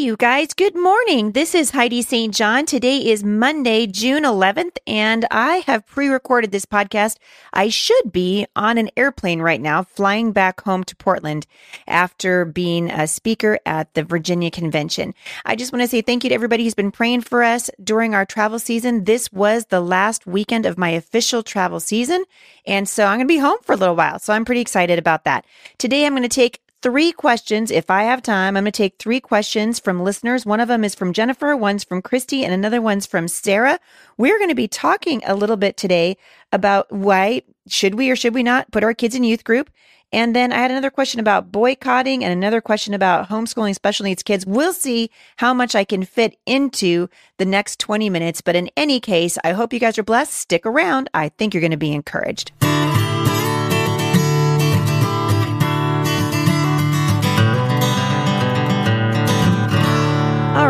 you guys. Good morning. This is Heidi St. John. Today is Monday, June 11th, and I have pre recorded this podcast. I should be on an airplane right now, flying back home to Portland after being a speaker at the Virginia Convention. I just want to say thank you to everybody who's been praying for us during our travel season. This was the last weekend of my official travel season, and so I'm going to be home for a little while. So I'm pretty excited about that. Today, I'm going to take three questions. If I have time, I'm going to take three questions from listeners. One of them is from Jennifer, one's from Christy, and another one's from Sarah. We're going to be talking a little bit today about why should we or should we not put our kids in youth group? And then I had another question about boycotting and another question about homeschooling special needs kids. We'll see how much I can fit into the next 20 minutes. But in any case, I hope you guys are blessed. Stick around. I think you're going to be encouraged.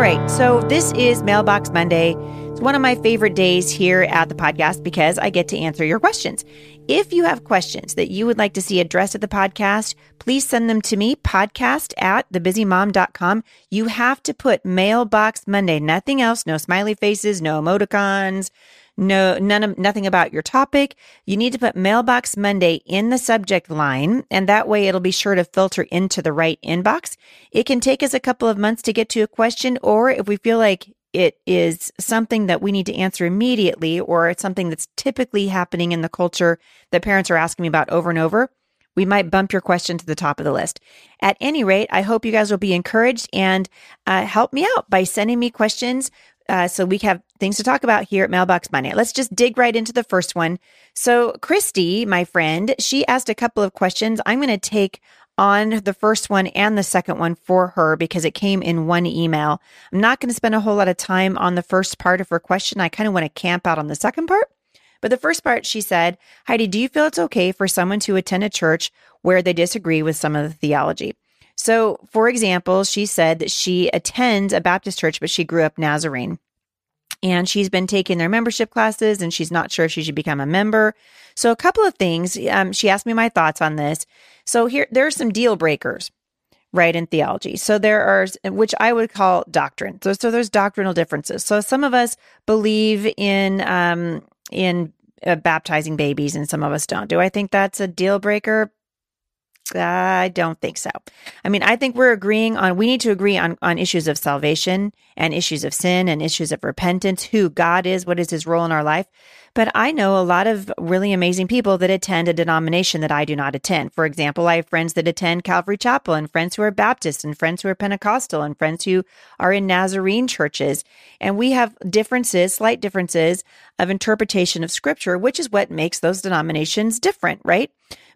Right. So this is Mailbox Monday. It's one of my favorite days here at the podcast because I get to answer your questions. If you have questions that you would like to see addressed at the podcast, please send them to me, podcast at thebusymom.com. You have to put Mailbox Monday, nothing else, no smiley faces, no emoticons, no none of nothing about your topic. You need to put mailbox monday in the subject line and that way it'll be sure to filter into the right inbox. It can take us a couple of months to get to a question or if we feel like it is something that we need to answer immediately or it's something that's typically happening in the culture that parents are asking me about over and over we might bump your question to the top of the list. At any rate, I hope you guys will be encouraged and uh, help me out by sending me questions uh, so we have things to talk about here at Mailbox Monday. Let's just dig right into the first one. So Christy, my friend, she asked a couple of questions. I'm going to take on the first one and the second one for her because it came in one email. I'm not going to spend a whole lot of time on the first part of her question. I kind of want to camp out on the second part. But the first part, she said, Heidi, do you feel it's okay for someone to attend a church where they disagree with some of the theology? So, for example, she said that she attends a Baptist church, but she grew up Nazarene. And she's been taking their membership classes and she's not sure if she should become a member. So, a couple of things. Um, she asked me my thoughts on this. So, here, there are some deal breakers right in theology so there are which i would call doctrine so, so there's doctrinal differences so some of us believe in um in uh, baptizing babies and some of us don't do i think that's a deal breaker I don't think so. I mean, I think we're agreeing on, we need to agree on, on issues of salvation and issues of sin and issues of repentance, who God is, what is his role in our life. But I know a lot of really amazing people that attend a denomination that I do not attend. For example, I have friends that attend Calvary Chapel and friends who are Baptist and friends who are Pentecostal and friends who are in Nazarene churches. And we have differences, slight differences of interpretation of scripture, which is what makes those denominations different, right?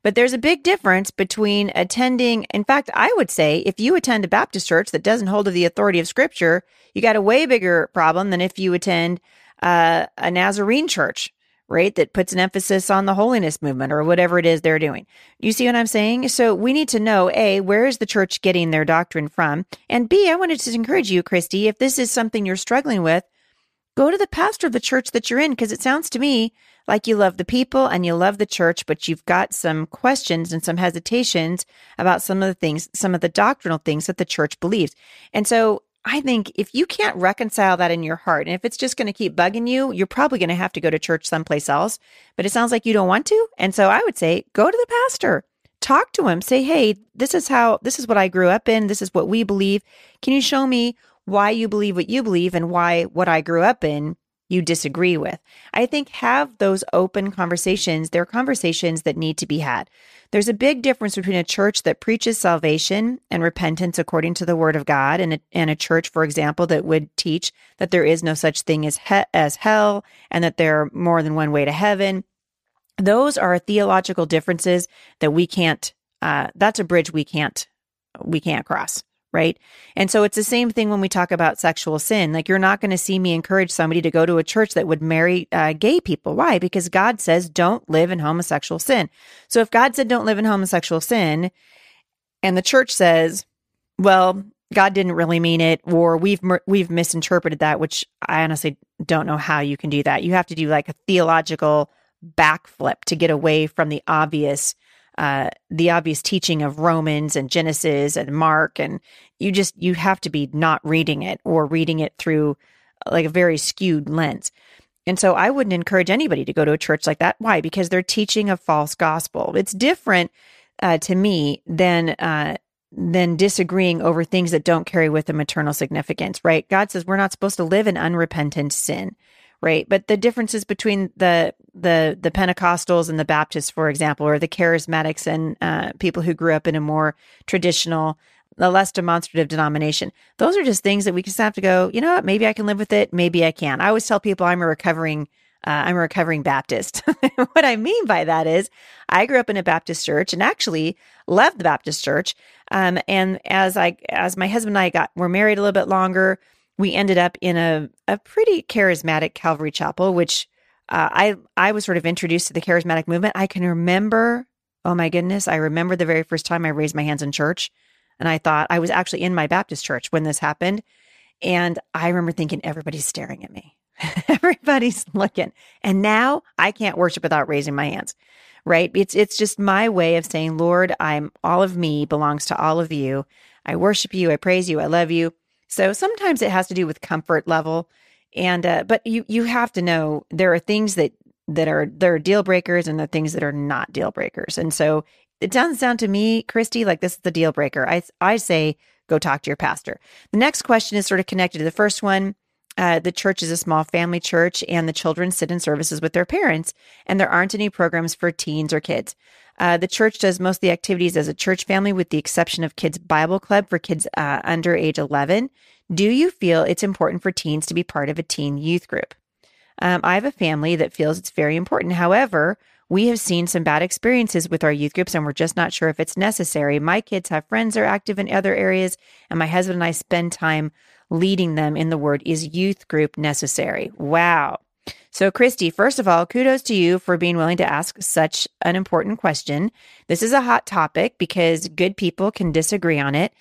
But there's a big difference between attending. In fact, I would say if you attend a Baptist church that doesn't hold to the authority of Scripture, you got a way bigger problem than if you attend uh, a Nazarene church, right? That puts an emphasis on the holiness movement or whatever it is they're doing. You see what I'm saying? So we need to know A, where is the church getting their doctrine from? And B, I wanted to encourage you, Christy, if this is something you're struggling with, go to the pastor of the church that you're in because it sounds to me like you love the people and you love the church, but you've got some questions and some hesitations about some of the things, some of the doctrinal things that the church believes. And so I think if you can't reconcile that in your heart, and if it's just going to keep bugging you, you're probably going to have to go to church someplace else. But it sounds like you don't want to. And so I would say go to the pastor, talk to him, say, Hey, this is how, this is what I grew up in. This is what we believe. Can you show me why you believe what you believe and why what I grew up in you disagree with. I think have those open conversations. They're conversations that need to be had. There's a big difference between a church that preaches salvation and repentance according to the word of God and a, and a church, for example, that would teach that there is no such thing as, he- as hell and that there are more than one way to heaven. Those are theological differences that we can't, uh, that's a bridge we can't, we can't cross right? And so it's the same thing when we talk about sexual sin. Like you're not going to see me encourage somebody to go to a church that would marry uh, gay people. Why? Because God says don't live in homosexual sin. So if God said don't live in homosexual sin, and the church says, well, God didn't really mean it, or we've we've misinterpreted that, which I honestly don't know how you can do that. You have to do like a theological backflip to get away from the obvious uh, the obvious teaching of Romans and Genesis and Mark, and you just you have to be not reading it or reading it through like a very skewed lens. And so I wouldn't encourage anybody to go to a church like that. Why? Because they're teaching a false gospel. It's different uh, to me than uh, than disagreeing over things that don't carry with them eternal significance. Right? God says we're not supposed to live in unrepentant sin. Right? But the differences between the the the Pentecostals and the Baptists, for example, or the Charismatics and uh, people who grew up in a more traditional a less demonstrative denomination. Those are just things that we just have to go, you know what, maybe I can live with it, maybe I can't. I always tell people I'm a recovering uh, I'm a recovering Baptist. what I mean by that is I grew up in a Baptist church and actually left the Baptist church. Um, and as I, as my husband and I got, were married a little bit longer, we ended up in a, a pretty charismatic Calvary chapel, which, uh, I, I was sort of introduced to the charismatic movement. I can remember, oh my goodness, I remember the very first time I raised my hands in church. And I thought I was actually in my Baptist church when this happened. And I remember thinking, everybody's staring at me. everybody's looking. And now I can't worship without raising my hands. Right? It's it's just my way of saying, Lord, I'm all of me belongs to all of you. I worship you, I praise you, I love you. So sometimes it has to do with comfort level. And uh, but you you have to know there are things that that are there are deal breakers and the things that are not deal breakers. And so it doesn't sound to me, Christy, like this is the deal breaker. I, I say go talk to your pastor. The next question is sort of connected to the first one. Uh, the church is a small family church, and the children sit in services with their parents, and there aren't any programs for teens or kids. Uh, the church does most of the activities as a church family, with the exception of Kids Bible Club for kids uh, under age 11. Do you feel it's important for teens to be part of a teen youth group? Um, I have a family that feels it's very important. However, we have seen some bad experiences with our youth groups and we're just not sure if it's necessary. My kids have friends that are active in other areas, and my husband and I spend time leading them in the word. Is youth group necessary? Wow. So, Christy, first of all, kudos to you for being willing to ask such an important question. This is a hot topic because good people can disagree on it.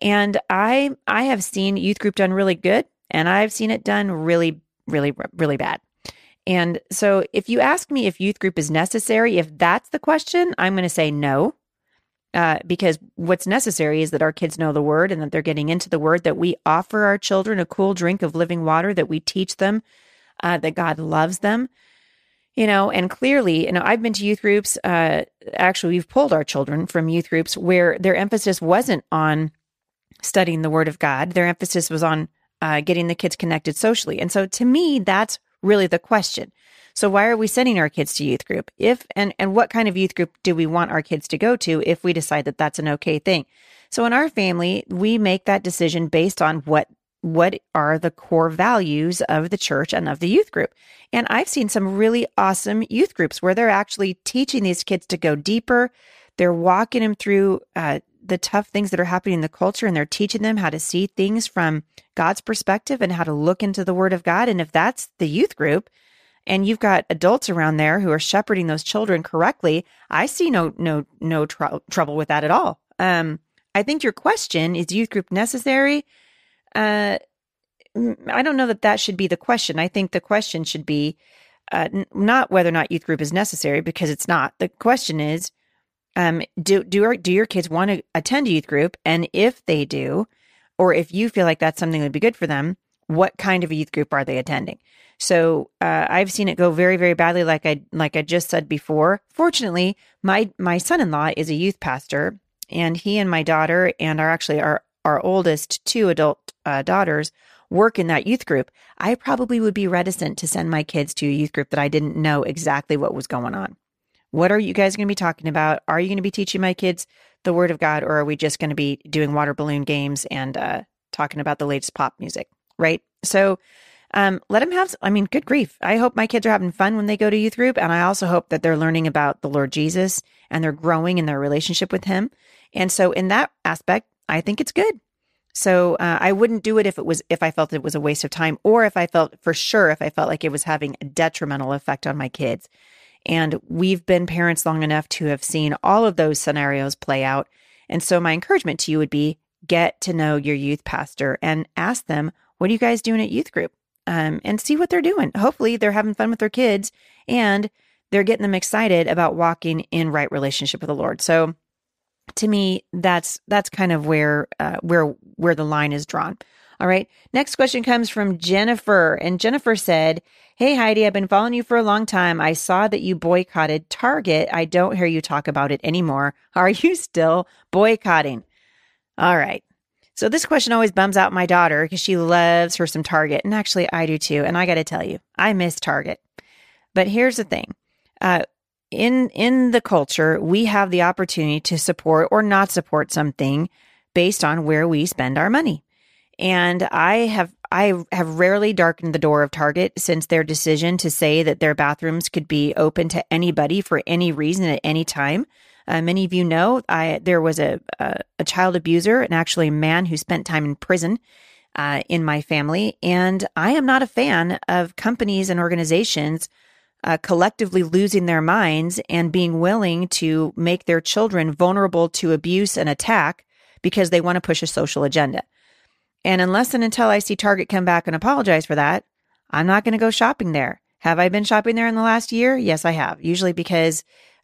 And I I have seen youth group done really good and I've seen it done really really really bad. And so if you ask me if youth group is necessary, if that's the question, I'm going to say no. Uh, because what's necessary is that our kids know the word and that they're getting into the word, that we offer our children a cool drink of living water, that we teach them uh, that God loves them. You know, and clearly, you know, I've been to youth groups. Uh, actually, we've pulled our children from youth groups where their emphasis wasn't on studying the word of God. Their emphasis was on uh, getting the kids connected socially. And so to me, that's really the question. So why are we sending our kids to youth group? If and and what kind of youth group do we want our kids to go to if we decide that that's an okay thing? So in our family, we make that decision based on what what are the core values of the church and of the youth group. And I've seen some really awesome youth groups where they're actually teaching these kids to go deeper. They're walking them through uh, the tough things that are happening in the culture and they're teaching them how to see things from God's perspective and how to look into the word of God. And if that's the youth group and you've got adults around there who are shepherding those children correctly, I see no, no, no tr- trouble with that at all. Um, I think your question is youth group necessary? Uh, I don't know that that should be the question. I think the question should be uh, n- not whether or not youth group is necessary because it's not. The question is, um, do do do your kids want to attend youth group? And if they do, or if you feel like that's something that would be good for them, what kind of a youth group are they attending? So uh, I've seen it go very very badly. Like I like I just said before. Fortunately, my my son in law is a youth pastor, and he and my daughter and are actually our our oldest two adult uh, daughters work in that youth group. I probably would be reticent to send my kids to a youth group that I didn't know exactly what was going on. What are you guys going to be talking about? Are you going to be teaching my kids the Word of God, or are we just going to be doing water balloon games and uh, talking about the latest pop music? Right. So um, let them have, I mean, good grief. I hope my kids are having fun when they go to youth group. And I also hope that they're learning about the Lord Jesus and they're growing in their relationship with Him. And so, in that aspect, I think it's good. So uh, I wouldn't do it if it was if I felt it was a waste of time, or if I felt for sure if I felt like it was having a detrimental effect on my kids. And we've been parents long enough to have seen all of those scenarios play out. And so my encouragement to you would be get to know your youth pastor and ask them, what are you guys doing at youth group? Um, and see what they're doing. Hopefully they're having fun with their kids and they're getting them excited about walking in right relationship with the Lord. So to me, that's that's kind of where uh, where where the line is drawn. All right. Next question comes from Jennifer. And Jennifer said, Hey, Heidi, I've been following you for a long time. I saw that you boycotted Target. I don't hear you talk about it anymore. Are you still boycotting? All right. So this question always bums out my daughter because she loves her some Target. And actually, I do too. And I got to tell you, I miss Target. But here's the thing. Uh, in in the culture, we have the opportunity to support or not support something based on where we spend our money. And I have I have rarely darkened the door of Target since their decision to say that their bathrooms could be open to anybody for any reason at any time. Uh, many of you know I there was a, a, a child abuser and actually a man who spent time in prison uh, in my family, and I am not a fan of companies and organizations uh, collectively losing their minds and being willing to make their children vulnerable to abuse and attack because they want to push a social agenda. And unless and until I see Target come back and apologize for that, I'm not going to go shopping there. Have I been shopping there in the last year? Yes, I have. Usually because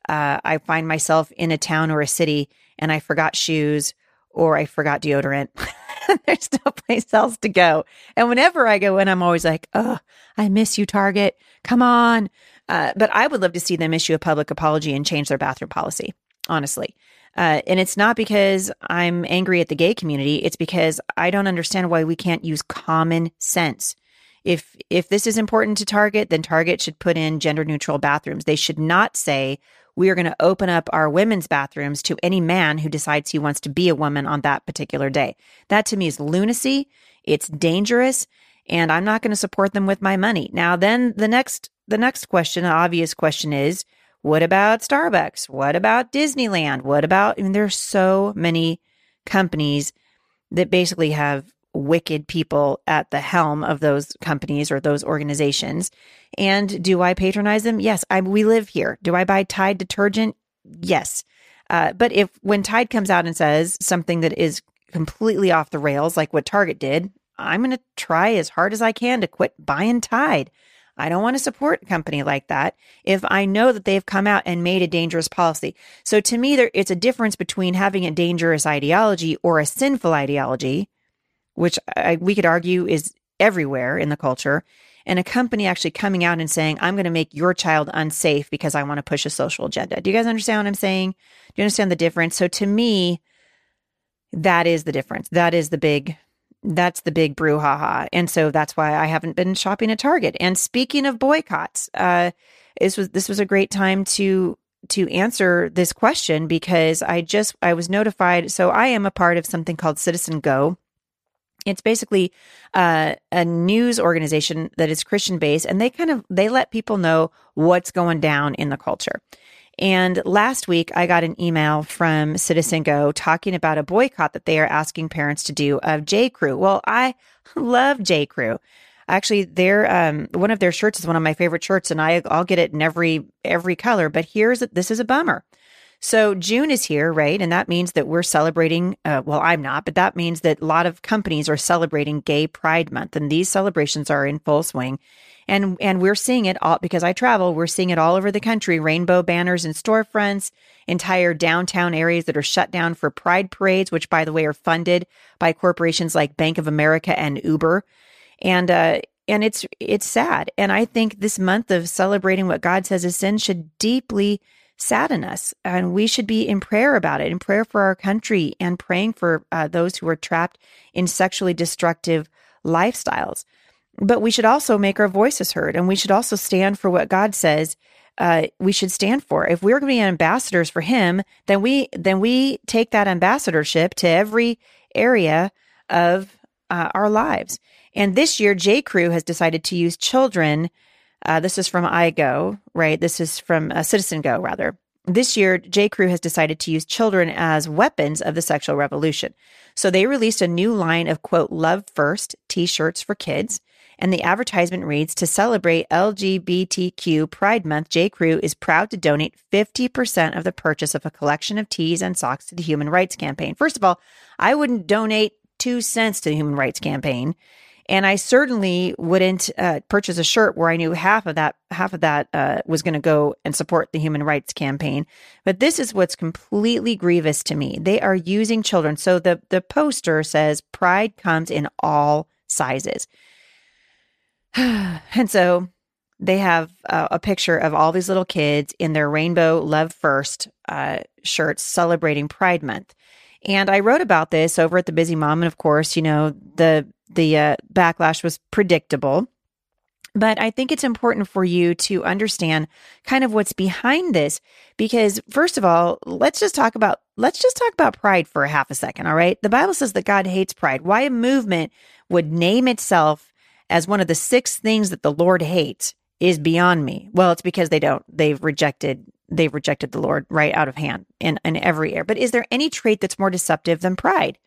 uh, I find myself in a town or a city and I forgot shoes or I forgot deodorant. There's no place else to go. And whenever I go in, I'm always like, oh, I miss you, Target. Come on. Uh, but I would love to see them issue a public apology and change their bathroom policy, honestly. Uh, and it's not because I'm angry at the gay community. It's because I don't understand why we can't use common sense. If if this is important to Target, then Target should put in gender neutral bathrooms. They should not say we are going to open up our women's bathrooms to any man who decides he wants to be a woman on that particular day. That to me is lunacy. It's dangerous, and I'm not going to support them with my money. Now, then the next the next question, the obvious question is what about Starbucks? What about Disneyland? What about, I mean, there's so many companies that basically have wicked people at the helm of those companies or those organizations. And do I patronize them? Yes. I, we live here. Do I buy Tide detergent? Yes. Uh, but if when Tide comes out and says something that is completely off the rails, like what Target did, I'm going to try as hard as I can to quit buying Tide. I don't want to support a company like that if I know that they've come out and made a dangerous policy. So to me, there it's a difference between having a dangerous ideology or a sinful ideology, which I, we could argue is everywhere in the culture, and a company actually coming out and saying, I'm going to make your child unsafe because I want to push a social agenda. Do you guys understand what I'm saying? Do you understand the difference? So to me, that is the difference. That is the big that's the big brouhaha. And so that's why I haven't been shopping at Target. And speaking of boycotts, uh, this was this was a great time to to answer this question because I just I was notified. So I am a part of something called Citizen Go. It's basically uh, a news organization that is Christian based, and they kind of they let people know what's going down in the culture. And last week, I got an email from Citizen Go talking about a boycott that they are asking parents to do of J. Crew. Well, I love J. Crew. Actually, their um, one of their shirts is one of my favorite shirts, and I I'll get it in every every color. But here's this is a bummer. So June is here, right? And that means that we're celebrating. Uh, well, I'm not, but that means that a lot of companies are celebrating Gay Pride Month, and these celebrations are in full swing and and we're seeing it all because I travel. We're seeing it all over the country: rainbow banners in storefronts, entire downtown areas that are shut down for pride parades, which, by the way, are funded by corporations like Bank of America and Uber, and uh, and it's it's sad. And I think this month of celebrating what God says is sin should deeply sadden us, and we should be in prayer about it, in prayer for our country, and praying for uh, those who are trapped in sexually destructive lifestyles. But we should also make our voices heard and we should also stand for what God says uh, we should stand for. If we're going to be ambassadors for him, then we then we take that ambassadorship to every area of uh, our lives. And this year, J. Crew has decided to use children. Uh, this is from iGo, right? This is from uh, Citizen Go, rather. This year, J. Crew has decided to use children as weapons of the sexual revolution. So they released a new line of quote "Love First" T-shirts for kids. And the advertisement reads To celebrate LGBTQ Pride Month, J. Crew is proud to donate 50% of the purchase of a collection of tees and socks to the Human Rights Campaign. First of all, I wouldn't donate two cents to the Human Rights Campaign. And I certainly wouldn't uh, purchase a shirt where I knew half of that half of that uh, was going to go and support the human rights campaign. But this is what's completely grievous to me. They are using children. So the the poster says pride comes in all sizes. and so they have uh, a picture of all these little kids in their rainbow love first uh, shirts celebrating pride month and i wrote about this over at the busy mom and of course you know the the uh, backlash was predictable but I think it's important for you to understand kind of what's behind this because first of all, let's just talk about let's just talk about pride for a half a second, all right? The Bible says that God hates pride. Why a movement would name itself as one of the six things that the Lord hates is beyond me. Well, it's because they don't. They've rejected they've rejected the Lord right out of hand in, in every area. But is there any trait that's more deceptive than pride?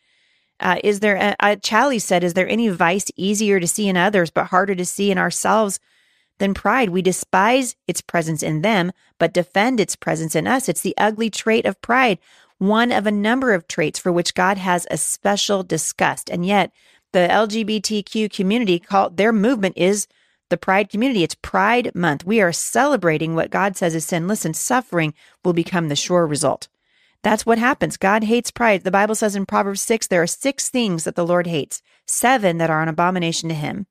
Uh, is there, Challies said, is there any vice easier to see in others but harder to see in ourselves than pride? We despise its presence in them, but defend its presence in us. It's the ugly trait of pride, one of a number of traits for which God has a special disgust. And yet, the LGBTQ community called their movement is the Pride community. It's Pride Month. We are celebrating what God says is sin. Listen, suffering will become the sure result. That's what happens. God hates pride. The Bible says in Proverbs 6, there are six things that the Lord hates, seven that are an abomination to him,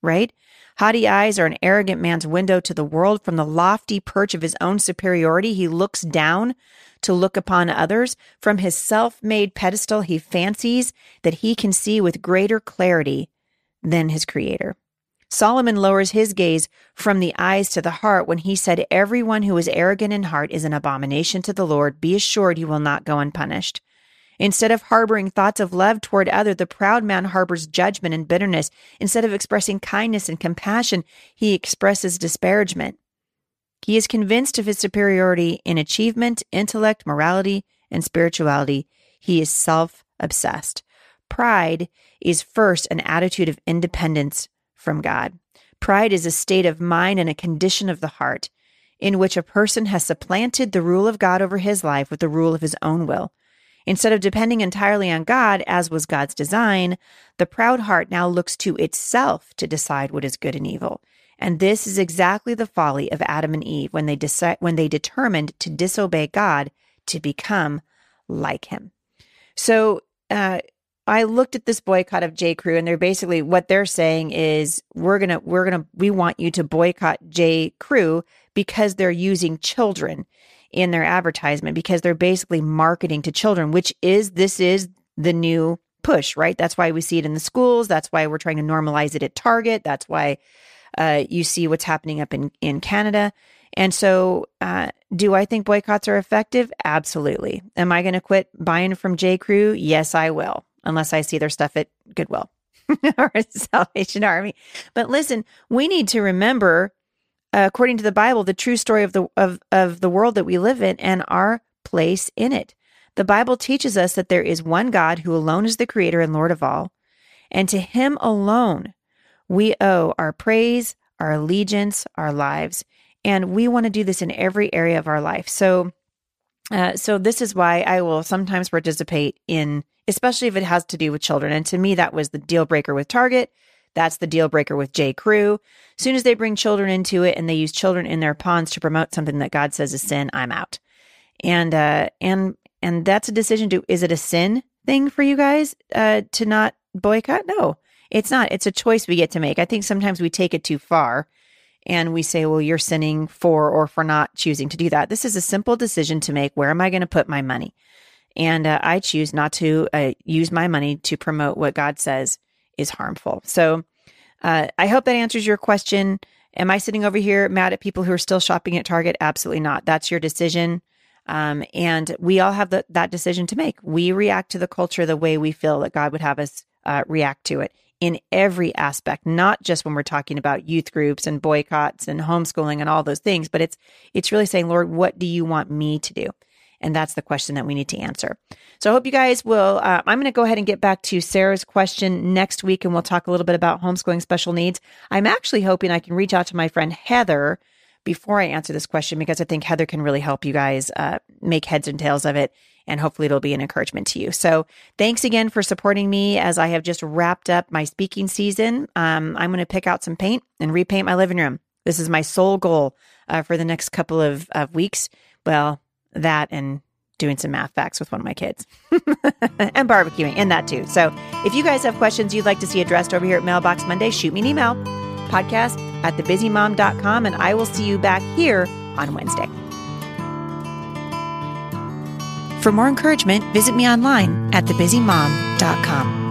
right? Haughty eyes are an arrogant man's window to the world. From the lofty perch of his own superiority, he looks down to look upon others. From his self made pedestal, he fancies that he can see with greater clarity than his creator. Solomon lowers his gaze from the eyes to the heart when he said, Everyone who is arrogant in heart is an abomination to the Lord. Be assured he will not go unpunished. Instead of harboring thoughts of love toward other, the proud man harbors judgment and bitterness. Instead of expressing kindness and compassion, he expresses disparagement. He is convinced of his superiority in achievement, intellect, morality, and spirituality. He is self obsessed. Pride is first an attitude of independence from God. Pride is a state of mind and a condition of the heart in which a person has supplanted the rule of God over his life with the rule of his own will. Instead of depending entirely on God, as was God's design, the proud heart now looks to itself to decide what is good and evil. And this is exactly the folly of Adam and Eve when they decide, when they determined to disobey God to become like him. So, uh, I looked at this boycott of J. Crew, and they're basically what they're saying is we're gonna we're gonna we want you to boycott J. Crew because they're using children in their advertisement because they're basically marketing to children, which is this is the new push, right? That's why we see it in the schools. That's why we're trying to normalize it at Target. That's why uh, you see what's happening up in in Canada. And so, uh, do I think boycotts are effective? Absolutely. Am I going to quit buying from J. Crew? Yes, I will unless I see their stuff at Goodwill or Salvation Army. But listen, we need to remember, uh, according to the Bible, the true story of the of of the world that we live in and our place in it. The Bible teaches us that there is one God who alone is the creator and Lord of all, and to him alone we owe our praise, our allegiance, our lives, and we want to do this in every area of our life. So uh, so this is why I will sometimes participate in, especially if it has to do with children. And to me, that was the deal breaker with Target. That's the deal breaker with J. Crew. Soon as they bring children into it and they use children in their pawns to promote something that God says is sin, I'm out. And uh, and and that's a decision to is it a sin thing for you guys uh, to not boycott? No, it's not. It's a choice we get to make. I think sometimes we take it too far and we say, well, you're sinning for or for not choosing to do that. This is a simple decision to make. Where am I going to put my money? And uh, I choose not to uh, use my money to promote what God says is harmful. So uh, I hope that answers your question. Am I sitting over here mad at people who are still shopping at Target? Absolutely not. That's your decision. Um, and we all have the, that decision to make. We react to the culture the way we feel that God would have us uh, react to it in every aspect, not just when we're talking about youth groups and boycotts and homeschooling and all those things, but it's it's really saying, Lord, what do you want me to do? And that's the question that we need to answer. So I hope you guys will. Uh, I'm going to go ahead and get back to Sarah's question next week, and we'll talk a little bit about homeschooling special needs. I'm actually hoping I can reach out to my friend Heather before I answer this question because I think Heather can really help you guys uh, make heads and tails of it. And hopefully it'll be an encouragement to you. So thanks again for supporting me as I have just wrapped up my speaking season. Um, I'm going to pick out some paint and repaint my living room. This is my sole goal uh, for the next couple of, of weeks. Well, that and doing some math facts with one of my kids mm. and barbecuing and that too. So if you guys have questions you'd like to see addressed over here at Mailbox Monday, shoot me an email podcast at thebusymom.com and I will see you back here on Wednesday. For more encouragement, visit me online at thebusymom.com.